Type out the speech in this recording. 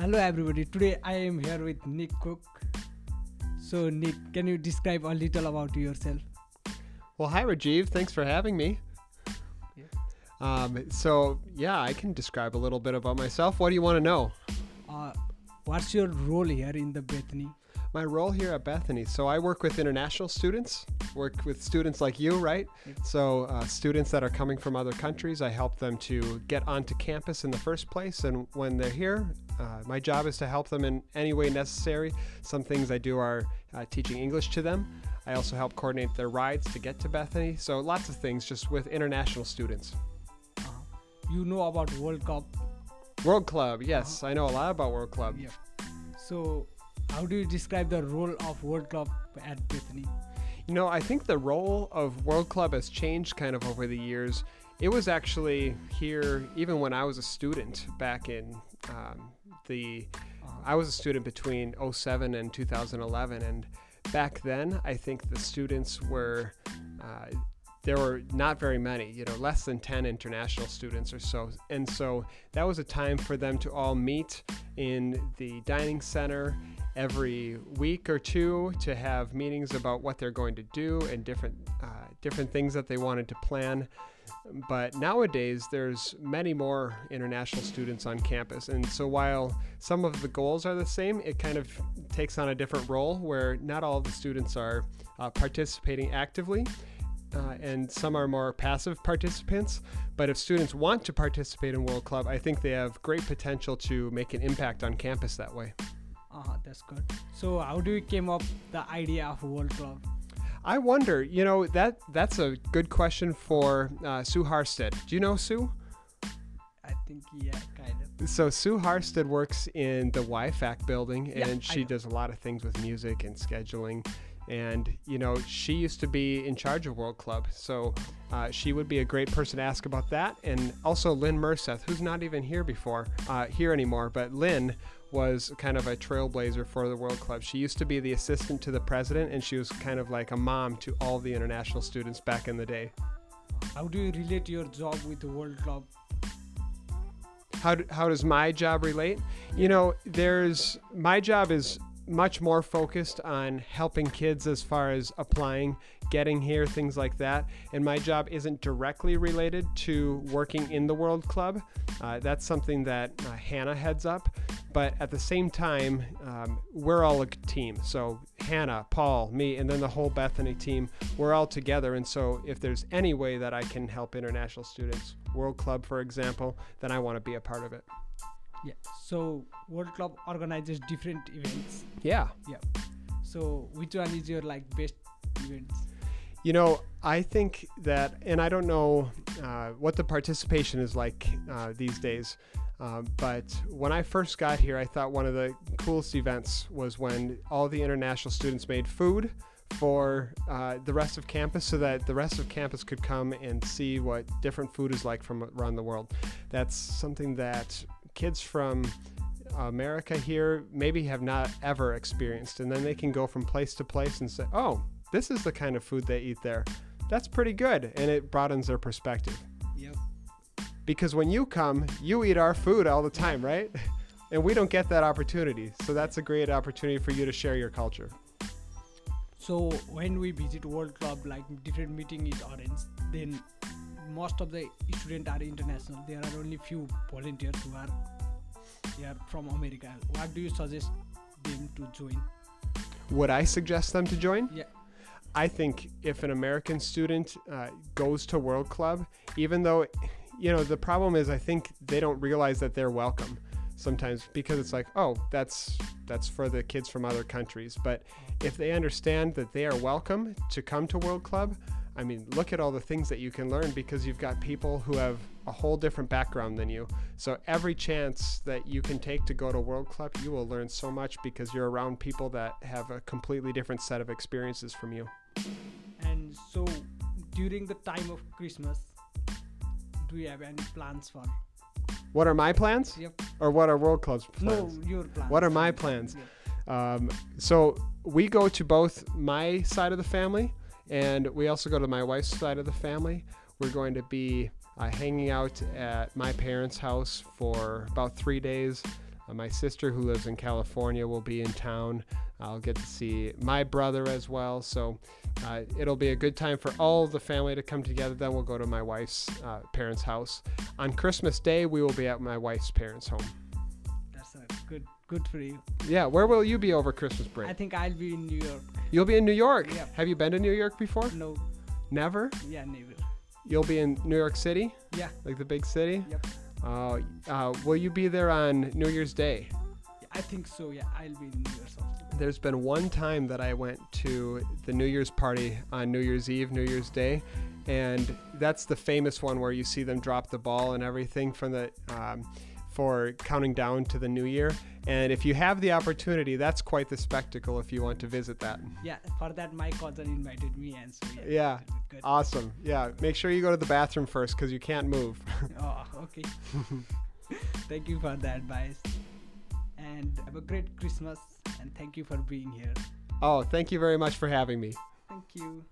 Hello, everybody. Today I am here with Nick Cook. So, Nick, can you describe a little about yourself? Well, hi, Rajiv. Thanks for having me. Yeah. Um, so, yeah, I can describe a little bit about myself. What do you want to know? Uh, what's your role here in the Bethany? My role here at Bethany. So, I work with international students, work with students like you, right? So, uh, students that are coming from other countries, I help them to get onto campus in the first place. And when they're here, uh, my job is to help them in any way necessary. Some things I do are uh, teaching English to them. I also help coordinate their rides to get to Bethany. So, lots of things just with international students. Uh, you know about World Cup. World Club, yes, I know a lot about World Club. Yeah. So, how do you describe the role of World Club at Bethany? You know, I think the role of World Club has changed kind of over the years. It was actually here even when I was a student back in um, the. I was a student between 07 and 2011, and back then I think the students were. Uh, there were not very many, you know, less than 10 international students or so. And so that was a time for them to all meet in the dining center every week or two to have meetings about what they're going to do and different uh, different things that they wanted to plan. But nowadays, there's many more international students on campus, and so while some of the goals are the same, it kind of takes on a different role where not all of the students are uh, participating actively. Uh, and some are more passive participants. But if students want to participate in World Club, I think they have great potential to make an impact on campus that way. Uh, that's good. So, how do you came up the idea of World Club? I wonder, you know, that that's a good question for uh, Sue Harstead. Do you know Sue? I think yeah, kind of. So Sue Harstead works in the YFAC building, Yeah, and she does a lot of things with music and scheduling. And you know, she used to be in charge of World Club, so uh, she would be a great person to ask about that. And also Lynn Merseth, who's not even here before, uh, here anymore, but Lynn was kind of a trailblazer for the World Club. She used to be the assistant to the president, and she was kind of like a mom to all the international students back in the day. How do you relate your job with the World Club? how, do, how does my job relate you know there's my job is much more focused on helping kids as far as applying getting here things like that and my job isn't directly related to working in the world club uh, that's something that uh, hannah heads up but at the same time um, we're all a team so hannah paul me and then the whole bethany team we're all together and so if there's any way that i can help international students world club for example then i want to be a part of it Yeah. So, World Club organizes different events. yeah Yeah. So, which one is your like best events? You know, I think that, and I don't know uh, what the participation is like uh, these days, uh, but when I first got here, I thought one of the coolest events was when all the international students made food for uh, the rest of campus so that the rest of campus could come and see what different food is like from around the world. That's something that kids from America here maybe have not ever experienced. And then they can go from place to place and say, oh, this is the kind of food they eat there. That's pretty good. And it broadens their perspective. Because when you come, you eat our food all the time, right? And we don't get that opportunity. So that's a great opportunity for you to share your culture. So when we visit World Club, like different meeting is arranged, then most of the students are international. There are only few volunteers who are they are from America. What do you suggest them to join? Would I suggest them to join? Yeah. I think if an American student uh, goes to World Club, even though, you know, the problem is I think they don't realize that they're welcome sometimes because it's like, oh, that's that's for the kids from other countries. But if they understand that they are welcome to come to World Club, I mean, look at all the things that you can learn because you've got people who have a whole different background than you. So every chance that you can take to go to World Club, you will learn so much because you're around people that have a completely different set of experiences from you. And so during the time of Christmas, do you have any plans for? What are my plans? Yep. Or what are World Club's plans? No, your plans. What are my plans? Um, so we go to both my side of the family and we also go to my wife's side of the family. We're going to be uh, hanging out at my parents' house for about three days. Uh, my sister, who lives in California, will be in town. I'll get to see my brother as well. So uh, it'll be a good time for all the family to come together. Then we'll go to my wife's uh, parents' house. On Christmas Day, we will be at my wife's parents' home. That's a good good for you. Yeah, where will you be over Christmas break? I think I'll be in New York. You'll be in New York. Yeah. Have you been to New York before? No, Never. yeah, never. You'll be in New York City, Yeah, like the big city. Yep. Uh, uh, will you be there on New Year's Day? I think so. Yeah, I'll be in New York also. There's been one time that I went to the New Year's party on New Year's Eve, New Year's Day, and that's the famous one where you see them drop the ball and everything from the um, for counting down to the new year. And if you have the opportunity, that's quite the spectacle if you want to visit that. Yeah, for that my cousin invited me, and so yeah. Yeah. Awesome. Yeah. Make sure you go to the bathroom first because you can't move. oh, okay. thank you for the advice, and have a great Christmas. And thank you for being here. oh, thank you very much for having me. Thank you.